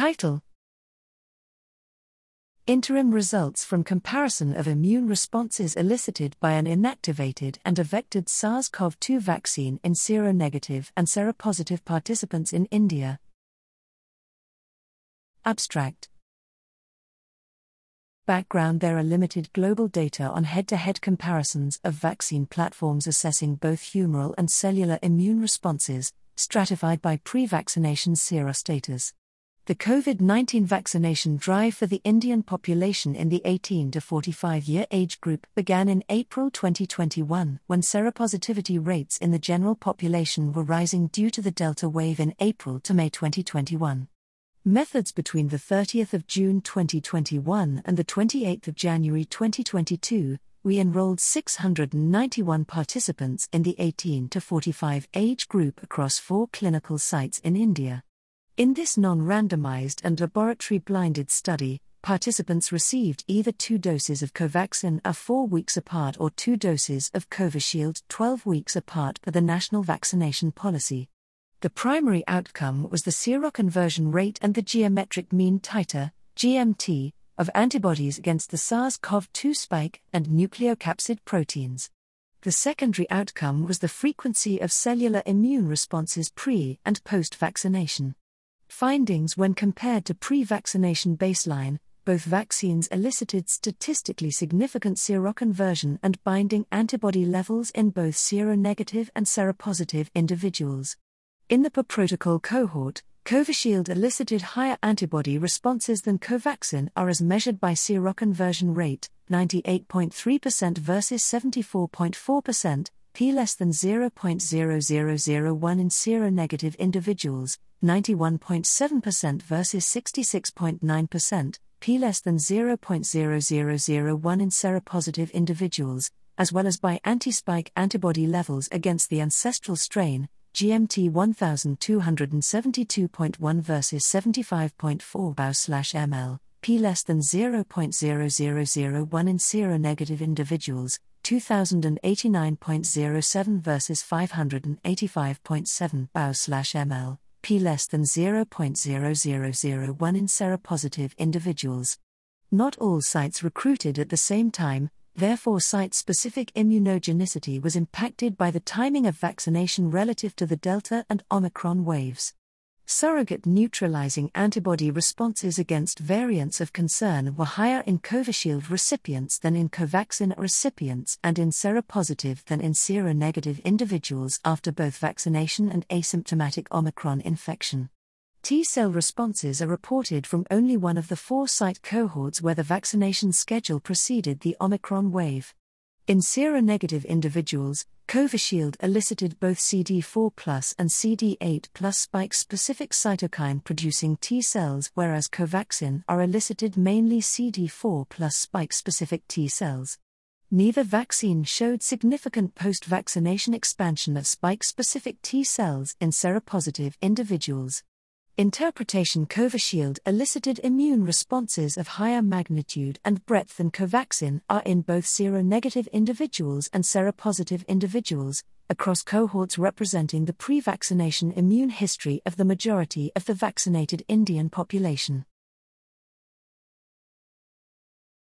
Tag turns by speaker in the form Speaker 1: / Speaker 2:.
Speaker 1: Title Interim results from comparison of immune responses elicited by an inactivated and a vectored SARS CoV 2 vaccine in seronegative and seropositive participants in India. Abstract Background There are limited global data on head to head comparisons of vaccine platforms assessing both humoral and cellular immune responses, stratified by pre vaccination serostatus. The COVID 19 vaccination drive for the Indian population in the 18 to 45 year age group began in April 2021 when seropositivity rates in the general population were rising due to the Delta wave in April to May 2021. Methods between the 30th of June 2021 and the 28th of January 2022, we enrolled 691 participants in the 18 to 45 age group across four clinical sites in India. In this non randomized and laboratory blinded study, participants received either two doses of Covaxin a 4 weeks apart or two doses of Covishield 12 weeks apart per the national vaccination policy. The primary outcome was the seroconversion rate and the geometric mean titer, GMT, of antibodies against the SARS CoV 2 spike and nucleocapsid proteins. The secondary outcome was the frequency of cellular immune responses pre and post vaccination. Findings when compared to pre vaccination baseline, both vaccines elicited statistically significant seroconversion and binding antibody levels in both seronegative and seropositive individuals. In the per protocol cohort, Covishield elicited higher antibody responses than Covaxin are as measured by seroconversion rate, 98.3% versus 74.4%, p less than 0.0001 in seronegative individuals, 91.7% versus 66.9%, p less than 0.0001 in seropositive individuals, as well as by anti-spike antibody levels against the ancestral strain, GMT 1272.1 versus 75.4 BAU/ml, p less than 0.0001 in seronegative individuals, 2089.07 versus 585.7 BAU/ml, p less than 0.0001 in seropositive individuals. Not all sites recruited at the same time, Therefore, site specific immunogenicity was impacted by the timing of vaccination relative to the Delta and Omicron waves. Surrogate neutralizing antibody responses against variants of concern were higher in Covishield recipients than in Covaxin recipients and in seropositive than in seronegative individuals after both vaccination and asymptomatic Omicron infection. T cell responses are reported from only one of the four site cohorts where the vaccination schedule preceded the Omicron wave. In seronegative individuals, Covishield elicited both CD4 plus and CD8 spike specific cytokine producing T cells, whereas Covaxin are elicited mainly CD4 spike specific T cells. Neither vaccine showed significant post vaccination expansion of spike specific T cells in seropositive individuals. Interpretation Covishield elicited immune responses of higher magnitude and breadth than Covaxin are in both seronegative individuals and seropositive individuals, across cohorts representing the pre vaccination immune history of the majority of the vaccinated Indian population.